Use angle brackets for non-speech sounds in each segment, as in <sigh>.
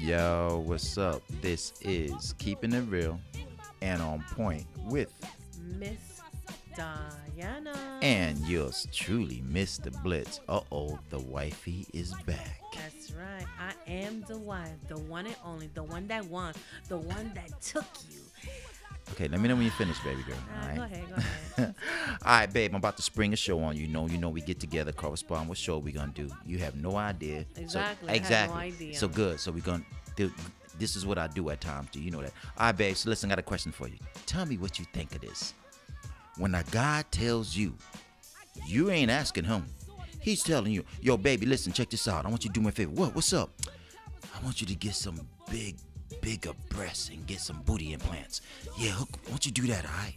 Yo, what's up? This is Keeping It Real and On Point with Miss Diana. and yours truly, Mr. Blitz. Uh oh, the wifey is back. That's right. I am the wife, the one and only, the one that won, the one that took you. Okay, let me know when you finish, baby girl. Uh, All right. Go ahead, go ahead. <laughs> All right, babe. I'm about to spring a show on you. Know, you know, we get together, correspond. What show we gonna do? You have no idea. So- Exactly, I have no exactly. idea. So good. So we gonna. This is what I do at times. Do you know that? All right, babe. So listen, I got a question for you. Tell me what you think of this. When a guy tells you, you ain't asking him. He's telling you, yo, baby, listen, check this out. I want you to do me a favor. What? What's up? I want you to get some big, bigger breasts and get some booty implants. Yeah, hook, why don't you do that, all right?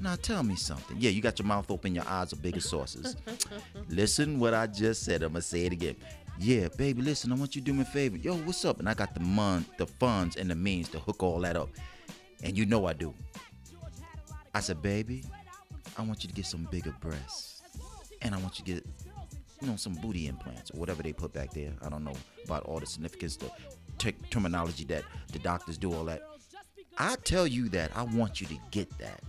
Now tell me something. Yeah, you got your mouth open, your eyes are bigger sources. <laughs> listen what I just said. I'm gonna say it again. Yeah, baby, listen, I want you to do me a favor. Yo, what's up? And I got the mon- the funds and the means to hook all that up. And you know I do. I said, baby, I want you to get some bigger breasts. And I want you to get, you know, some booty implants or whatever they put back there. I don't know about all the significance, the te- terminology that the doctors do, all that. I tell you that I want you to get that.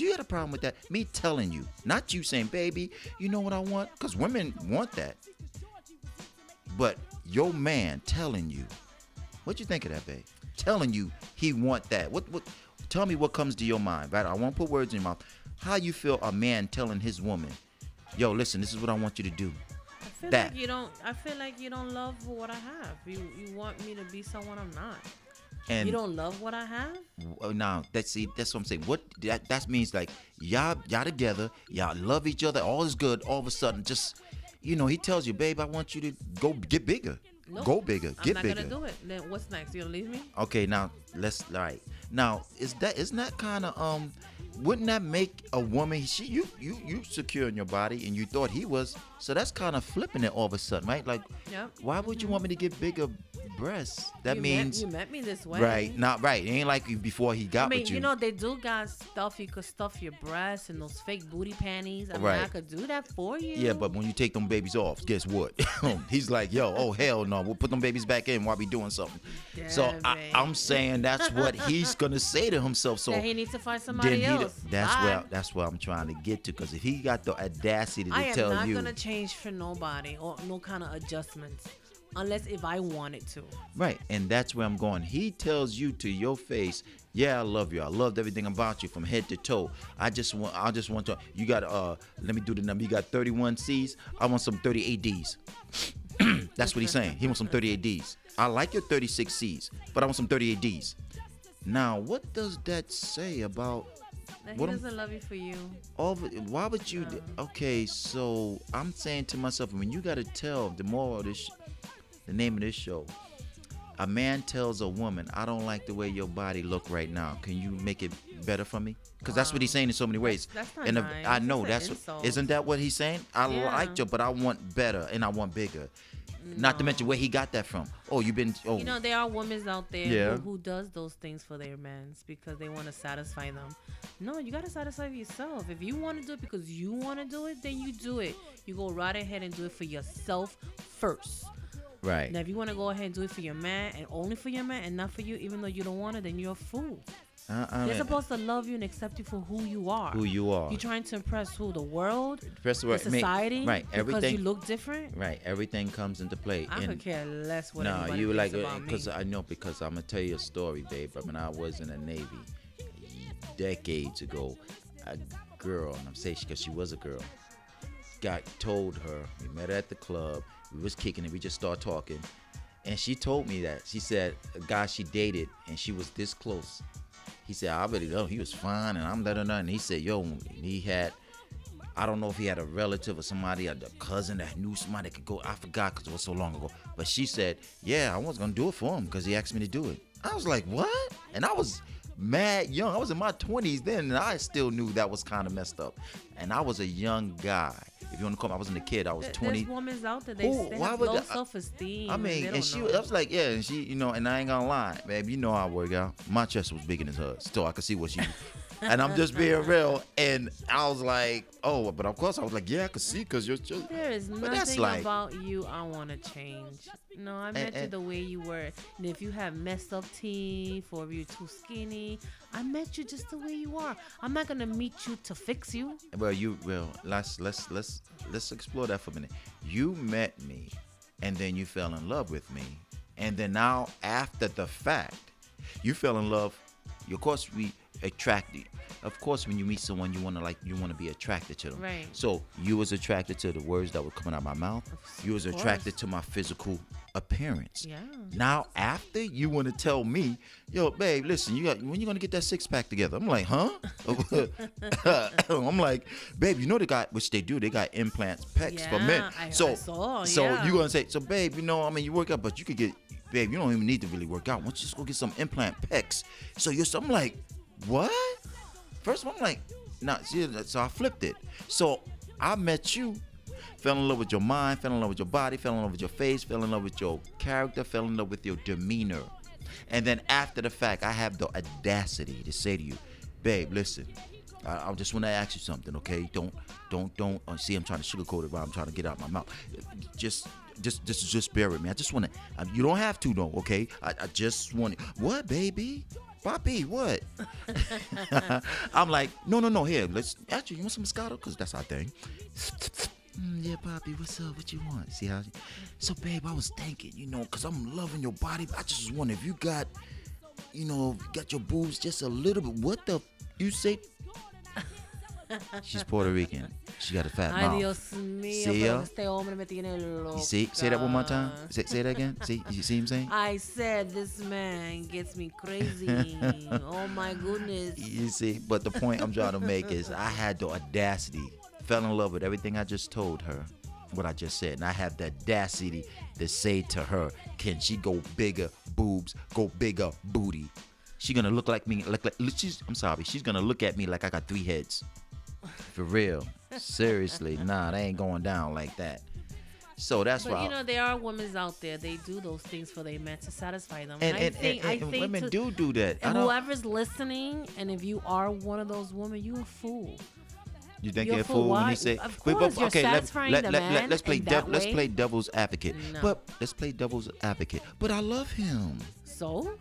Do you have a problem with that? Me telling you, not you saying, baby, you know what I want? Because women want that. But your man telling you, what you think of that, babe? Telling you he want that. What what tell me what comes to your mind, right? I won't put words in your mouth. How you feel a man telling his woman, yo, listen, this is what I want you to do. I feel That. like you don't. I feel like you don't love what I have. You you want me to be someone I'm not. And you don't love what I have. Now that's see that's what I'm saying. What that that means like y'all y'all together, y'all love each other, all is good. All of a sudden, just you know, he tells you, babe, I want you to go get bigger, Nope. go bigger, Get I'm not bigger. gonna do it. Then what's next? You gonna leave me? Okay, now let's all right. Now is that isn't that kind of um, wouldn't that make a woman? She you you you secure in your body, and you thought he was, so that's kind of flipping it all of a sudden, right? Like, Yep. why would you want me to mm-hmm. get bigger breasts? That You met- means you met me this way. right, not right. It ain't like you before he got I mean, with you. you. know, they do got stuff you could stuff your breasts and those fake booty panties. I mean, I could do that for you. Yeah, but when you take them babies off, guess what? <laughs> He's like, yo, oh hell no, we'll put them babies back in while we doing something. so Damn I, I'm saying that's what he's gonna say to himself. So he needs to find somebody he, else. that's Bye. where that's where I'm trying to get to. Because if he got the audacity to I am tell not you, change for nobody or no kind of adjustments, unless if I wanted to. right, and that's where I'm going. He tells you to your face, yeah, I love you. I loved everything about you from head to toe. I just want, I just want to. You got, uh, let me do the number. You got 31 C's. I want some 38 D's. <clears throat> That's what he's saying. He wants some 38 D's. I like your 36 C's, but I want some 38 D's. Now, what does that say about That What he am- doesn't love you for you. all? Why would you? Okay, so I'm saying to myself, when you got to tell the moral of this, sh- the name of this show. A man tells a woman, "I don't like the way your body look right now. Can you make it better for me?" Because that's what he's saying in so many um, ways. that's not and nice. I know that's insult. what, isn't that what he's saying? I Yeah. like you, but I want better and I want bigger. Not to mention where he got that from. Oh, you've been. Oh, You know, there are women out there Yeah. who, who does those things for their men because they want to satisfy them. No, you gotta satisfy yourself. If you want to do it because you want to do it, then you do it. You go right ahead and do it for yourself first. right. Now, if you want to go ahead and do it for your man and only for your man and not for you, even though you don't want it, then you're a fool. Uh, I They're supposed to love you and accept you for who you are. who you are. You're trying to impress who? The world? Of The I mean, society? right? Everything Because you look different? right. Everything comes into play. I and could care less what no, you were like because I know because I'm gonna tell you a story, babe. When I was in the Navy decades ago, a girl, and I'm saying because she was a girl, got told her we met her at the club. We was kicking it. We just started talking, and she told me that she said a guy she dated and she was this close. He said I already know he was fine, and I'm letting her. And he said, yo, he had. I don't know if he had a relative or somebody, a cousin that knew somebody that could go. I forgot because it was so long ago. But she said, "Yeah, I was gonna do it for him because he asked me to do it." I was like, "What?" And I was mad young. I was in my 20s then, and I still knew that was kind of messed up. And I was a young guy. You want to call me, I wasn't a kid. I was There- 20. There's women out there. They, Who- they why have low self-esteem. I mean, and she, know. I was like, yeah, and she, you know, and I ain't gonna lie, babe, you know I work out. My chest was bigger than hers, so I could see what she and I'm just being real. And I was like, oh, but of course I was like, yeah, I could see because you're just. There is nothing like- about you I want to change. No, I met you and- the way you were. And if you have messed up teeth or if you're too skinny, I met you just the way you are. I'm not gonna meet you to fix you. Well, you well, let's let's let's let's explore that for a minute. You met me, and then you fell in love with me, and then now after the fact, you fell in love. Of course, we attracted. Of course, when you meet someone, you want to like you want to be attracted to them. Right. So you was attracted to the words that were coming out of my mouth. Of You was course. attracted to my physical appearance. Yeah. Now after you want to tell me, yo, babe, listen, you got when you gonna get that six pack together? I'm like, huh? <laughs> I'm like, babe, you know they got which they do. They got implants, pecs for men. Yeah, I- I so, saw, so yeah. you gonna say, so babe, you know, I mean, you work out, but you could get, babe, you don't even need to really work out. Why don't you just go get some implant pecs? So you're, so I'm like, what? First of all, I'm like, nah, so I flipped it. So I met you, fell in love with your mind, fell in love with your body, fell in love with your face, fell in love with your character, fell in love with your demeanor. And then after the fact, I have the audacity to say to you, babe, listen, I, I just want to ask you something, okay? Don't, don't, don't. Uh, see, I'm trying to sugarcoat it, but I'm trying to get out my mouth. Just, just, just, just bear with me. I just want to. Uh, you don't have to, though, okay? I, I just want. to. What, baby? Bobby, what? <laughs> I'm like, no, no, no. Here, let's. Actually, you want some Moscato? Cause that's our thing. Mm, yeah, Bobby, what's up? What you want? See how? So, babe, I was thinking, you know, cause I'm loving your body. I just wonder if you got, you know, got your boobs just a little bit. What the? You say? She's Puerto Rican. She got a fat Ay, mouth. Dios mío, See ya? este hombre me tiene loca. You see? Say that one more time. Say, say that again. See? You see what I'm saying? I said this man gets me crazy. <laughs> oh my goodness. You see, but the point I'm trying to make is I had the audacity, fell in love with everything I just told her, what I just said, and I have the audacity to say to her, can she go bigger boobs, go bigger booty? She gonna look like me, look like she's. I'm sorry, she's gonna look at me like I got three heads. For real, seriously, <laughs> nah, they ain't going down like that. So that's But why. you know, there are women out there. They do those things for their men to satisfy them. and, I and, think, and, I and think women to- do do that. And whoever's listening, and if you are one of those women, you a fool. You think You're you're a fool when you say, of Wait, course, you're let, satisfying let, the let, let, man let's play that let's play devil's advocate. No. But let's play devil's advocate. But I love him. So,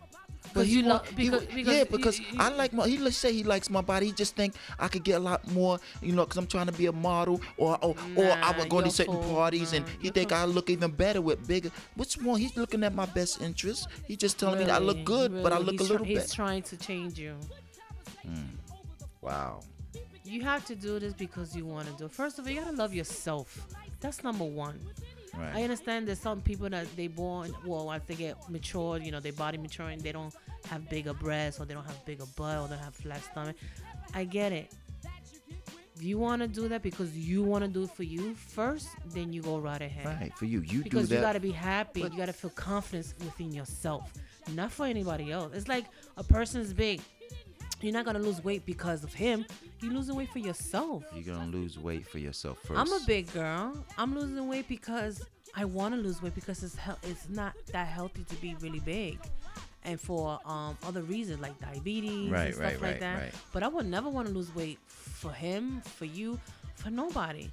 But he you love because, because yeah, because you- I like my. He let's say he likes my body. He just think I could get a lot more, you know, because I'm trying to be a model, or or, or I would go to certain parties and he think. I look even better with bigger. Which one? He's looking at my best interest. He just telling me that I look Really, good, but I look a little He's bit. trying to change you. Hmm, wow. You have to do this because you want to do it. First of all, you gotta love yourself. That's number one. I understand there's some people that they born well as they get matured, you know, their body maturing, they don't have bigger breasts or they don't have bigger butt or they have flat stomach. I get it. If you want to do that because you want to do it for you first, then you go right ahead. Right. For you, you Because do you got to be happy. But- you got to feel confidence within yourself, not for anybody else. It's like a person's big. You're not gonna lose weight because of him. You're losing weight for yourself. You're gonna lose weight for yourself first. I'm a big girl. I'm losing weight because I want to lose weight because it's hel- it's not that healthy to be really big, and for um other reasons like diabetes Right, and stuff right, like right, that. right. But I would never want to lose weight for him, for you, for nobody.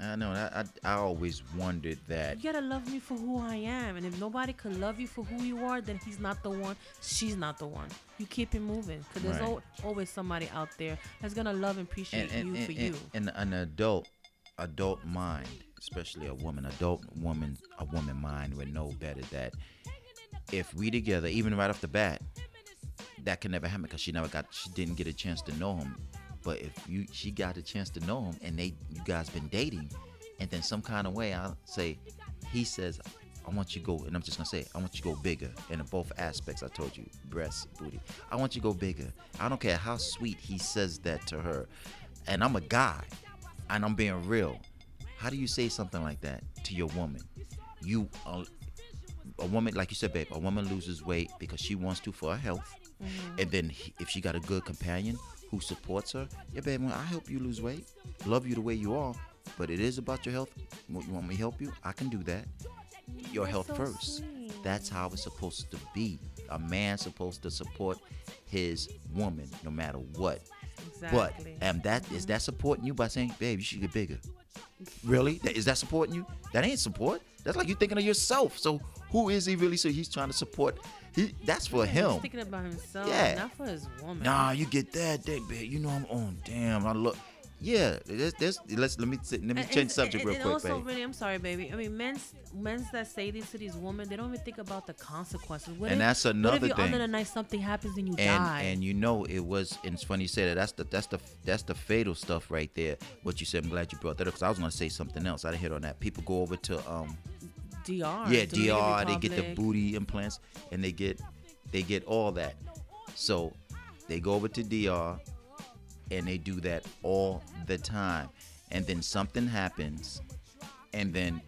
I know. I, I I always wondered that. You gotta love me for who I am, and if nobody can love you for who you are, then he's not the one. She's not the one. You keep it moving, cause there's Right. al- always somebody out there that's gonna love and appreciate and, and, you and, for you. and an adult adult mind especially a woman adult woman a woman mind would know better that if we together even right off the bat that can never happen because she never got she didn't get a chance to know him but if you she got a chance to know him and they you guys been dating and then some kind of way i'll say he says I want you to go, and I'm just gonna say, I want you to go bigger in both aspects. I told you, breast, booty. I want you to go bigger. I don't care how sweet he says that to her, and I'm a guy, and I'm being real. How do you say something like that to your woman? You, uh, a woman, like you said, babe, a woman loses weight because she wants to for her health, and then he- if she got a good companion who supports her, yeah, babe, I help you lose weight, love you the way you are, but it is about your health. You want me to help you? I can do that your That's health so first. sweet. That's how it's supposed to be. A man supposed to support his woman no matter what. But Exactly. am that is that supporting you by saying, babe, you should get bigger? Really? Is that supporting you? That ain't support. That's like you thinking of yourself. So who is he really? So he's trying to support. He that's for Yeah, him. He's thinking about himself, Yeah. not for his woman. Nah, you get that, that babe. You know I'm on. Damn, I look. Yeah, there's, there's, let's let me let me And- change and- subject and- real and quick, also, babe. really, I'm sorry, baby. I mean, men's men's that say these to these women, they don't even think about the consequences. What And if, that's What another if you're thing. under the knife, something happens and you and die? and you know it was and it's funny you say that that's the that's the that's the fatal stuff right there what you said i'm glad you brought that up because i was going to say something else i didn't hit on that people go over to um DR. yeah DR they get the booty implants and they get they get all that so they go over to DR and they do that all the time and then something happens and then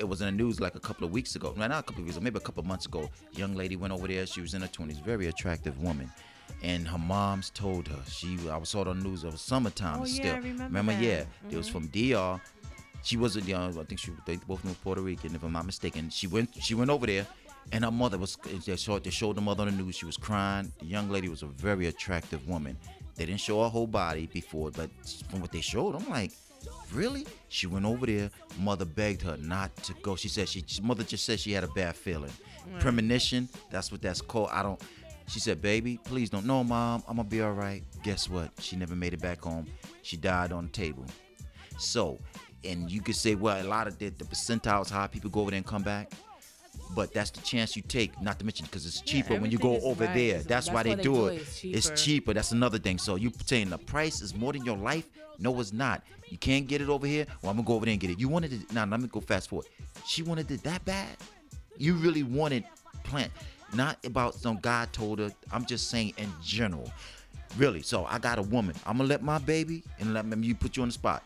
it was in the news like a couple of weeks ago. No, not a couple of weeks ago, maybe a couple of months ago. Young lady went over there. She was in her twenties, very attractive woman, and her mom's told her she. I saw it on the news. It was summertime Oh, yeah, still. I remember that. Yeah, it was Mhm. from DR. She wasn't young. I think she. They both from Puerto Rican, if I'm not mistaken. She went. She went over there, and her mother was. They showed. They showed the mother on the news. She was crying. The young lady was a very attractive woman. They didn't show her whole body before, but from what they showed, I'm like, really? She went over there. Mother begged her not to go. She said she. Mother just said she had a bad feeling. Premonition. That's what that's called. I don't. She said, "Baby, please don't. No, mom, I'm gonna be all right." Guess what? She never made it back home. She died on the table. So, and you could say, well, a lot of the, the percentiles high. People go over there and come back. But that's the chance you take. Not to mention because it's Yeah, cheaper when you go over right. there. It's- That's, why they do it. It's It's cheaper. cheaper. That's another thing. So you saying the price is more than your life? No, it's not. You can't get it over here. Well, I'm gonna go over there and get it. You wanted it. Now let me go fast forward. She wanted it that bad. You really wanted plant. Not about some guy told her. I'm just saying in general. Really. So I got a woman. I'm gonna let my baby and let me you put you on the spot.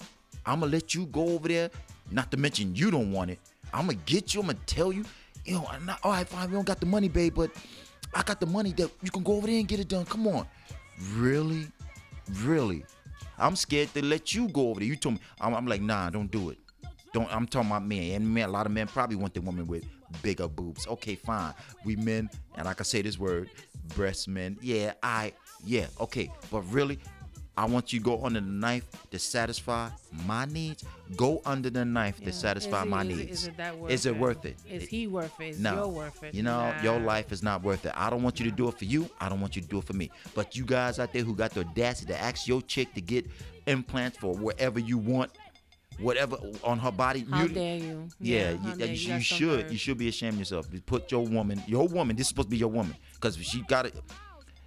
I'm gonna let you go over there. Not to mention you don't want it. I'm gonna get you. I'm gonna tell you. You know, I'm not, all right, fine. We don't got the money, babe, but I got the money that you can go over there and get it done. Come on. Really? Really? I'm scared to let you go over there. You told me. I'm, I'm like, nah, don't do it. Don't. I'm talking about men. And men, a lot of men probably want the woman with bigger boobs. Okay, fine. We men, and I can say this word, breast men. Yeah, I. Yeah, okay. But really, I want you to go under the knife to satisfy my needs. Go under the knife Yeah. to satisfy it- my is needs. Is it that worth Is it worth it? Is he worth it? Is no, worth it? you know, your life is not worth it. I don't want you to do it for you. I don't want you to do it for me. But you guys out there who got the audacity to ask your chick to get implants for wherever you want, whatever on her body. How you, dare you? Yeah, how you, you, you should. nerve. You should be ashamed of yourself. You Put your woman, your woman. This is supposed to be your woman, because she got it.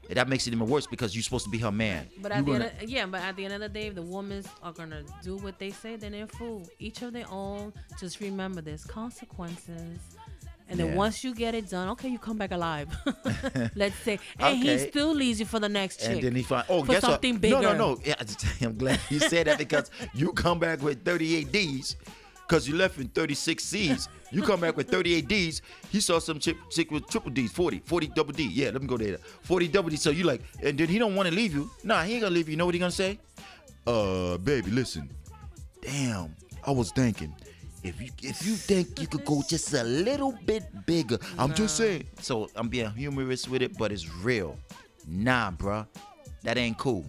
That makes it even worse because you're supposed to be her man. But You at the gonna- end of, yeah, but at the end of the day, if the women are gonna do what they say, then they're fool. Each of their own. Just remember, there's consequences. And then Yeah. once you get it done, okay, you come back alive. <laughs> Let's say, and he still leaves you for the next chick. And then he find oh for guess something what? bigger. No, no, no. Yeah, <laughs> I'm glad you said that because you come back with 38 D's because you left in 36 C's. You come back with 38 D's. He saw some chick, chick with triple D's, 40, 40 double D. Yeah, let me go there. 40 double D. So you like, and then he don't want to leave you. Nah, he ain't gonna leave you. You know what he gonna say? Uh, baby, listen. Damn, I was thinking. If you if you think you could go just a little bit bigger, I'm just saying. So I'm being humorous with it, but it's real. Nah, bruh, that ain't cool.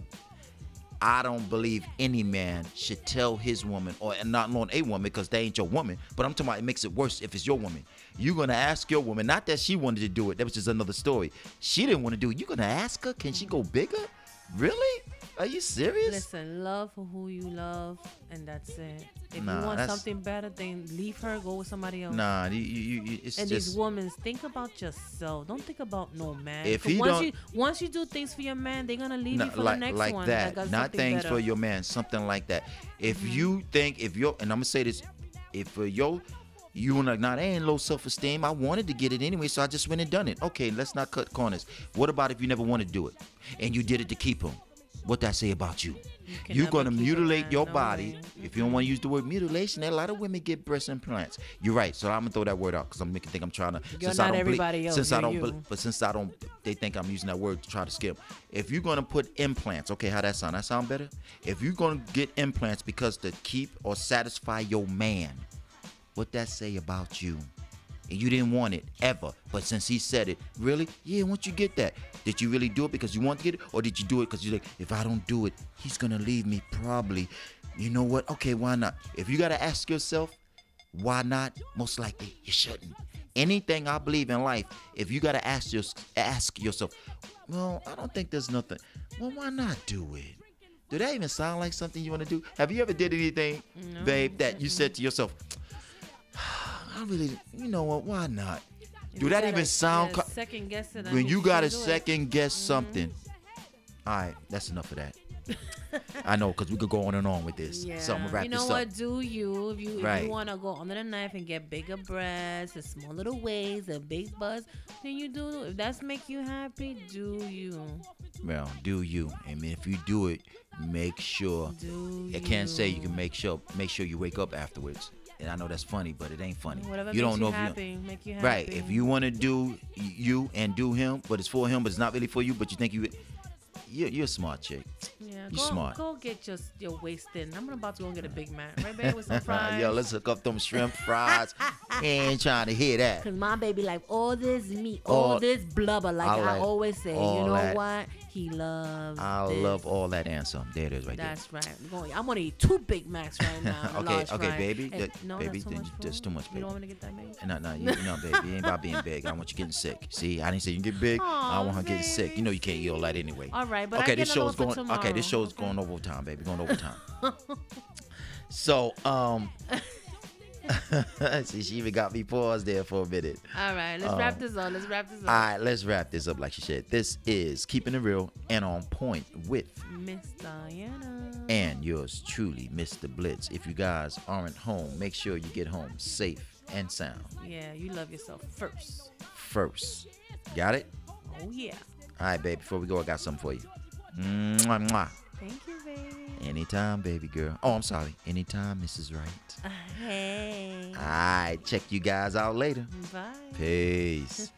I don't believe any man should tell his woman, or and not on a woman because they ain't your woman. But I'm talking about it makes it worse if it's your woman. You're gonna ask your woman, not that she wanted to do it. That was just another story. She didn't want to do it. You're gonna ask her, can she go bigger? Really? Are you serious? Listen, love for who you love, and that's it. If Nah, you want something better, then leave her, go with somebody else. Nah, you, you, you, it's And just these women, think about yourself. Don't think about no man. If he once don't- you once you do things for your man, they're gonna leave No, you for like the next like one. that. got Not things better. Mm-hmm. for your man, something like that. If you think if you're and I'm gonna say this, if for your you like, nah, they ain't low self-esteem. I wanted to get it anyway, so I just went and done it. Okay, let's not cut corners. What about if you never want to do it and you did it to keep him? What that say about you? You are gonna mutilate your body. If you don't want to use the word mutilation, a lot of women get breast implants. You're right. So I'm gonna throw that word out because I'm making think I'm trying to. You're since I not don't believe- everybody else, Since I don't, you. but since I don't, they think I'm using that word to try to skip. If you're gonna put implants, okay, how that sound? That sound better? If you're gonna get implants because to keep or satisfy your man, what that say about you? And you didn't want it ever. But since he said it, really? Yeah, once you get that, did you really do it because you want to get it, or did you do it because you're like, if I don't do it, he's gonna leave me probably. You know what? Okay, why not? If you gotta ask yourself, why not? Most likely you shouldn't. Anything I believe in life, if you gotta ask your, ask yourself, well, I don't think there's nothing. Well, why not do it? Do that even sound like something you want to do? Have you ever did anything, No, babe, that you said to yourself, I really, you know what? Why not? Do you that even sound? co- second guess it? when you gotta second guess Mm-hmm. something. All right, that's enough of that. I know, cause we could go on and on with this. Yeah. So I'm gonna wrap you know this what? up. Do you if you if Right. you want to go under the knife and get bigger breasts and small little waist a big butts, then you do. If that's make you happy, do you? Well, do you? And if you do it, make sure. Do I can't say you you. can make sure make sure you wake up afterwards. And I know that's funny, but it ain't funny. Whatever you makes don't know you if you happy, make you happy. Right. If you want to do you and do him, but it's for him, but it's not really for you, but you think you, you're, you're a smart chick. yeah, you go, smart. Go get your your waist in. I'm about to go and get a Big Mac, right, babe, with some <laughs> fries. Yo, let's hook up them shrimp fries. <laughs> ain't trying to hear that. Cause my baby like all this meat, all, All- this blubber. Like I I, always say, you know that. what? He loves. I this. love all that some. There it is, right there. That's right. I'm, going, I'm gonna eat two Big Macs right now. <laughs> Okay, okay, fry. baby, And- that- no, baby, that's too much. you- that's too much, You don't want me to get that big? No, no, you, no, baby. It ain't about being big. I want you getting sick. See, I didn't say you can get big. I don't want her getting sick. You know you can't baby. eat all that anyway. All right, but okay, this show's going. Okay, this show's okay? going overtime, baby. Going overtime. <laughs> so, um, <laughs> <laughs> see, she even got me paused there for a minute. All right, let's Um, wrap this up. Let's wrap this All up. right, let's wrap this up. Like she said, this is keeping it real and on point with Miss Diana. and yours truly, Mr. Blitz. If you guys aren't home, make sure you get home safe and sound yeah, you love yourself first. first. Got it? Oh yeah. All right, babe. Before we go, I got something for you. Mwah, mwah. Thank you. Anytime, baby girl. Oh, I'm sorry. Anytime, Mrs. Wright. Uh, hey. All right, check you guys out later. Bye. Peace.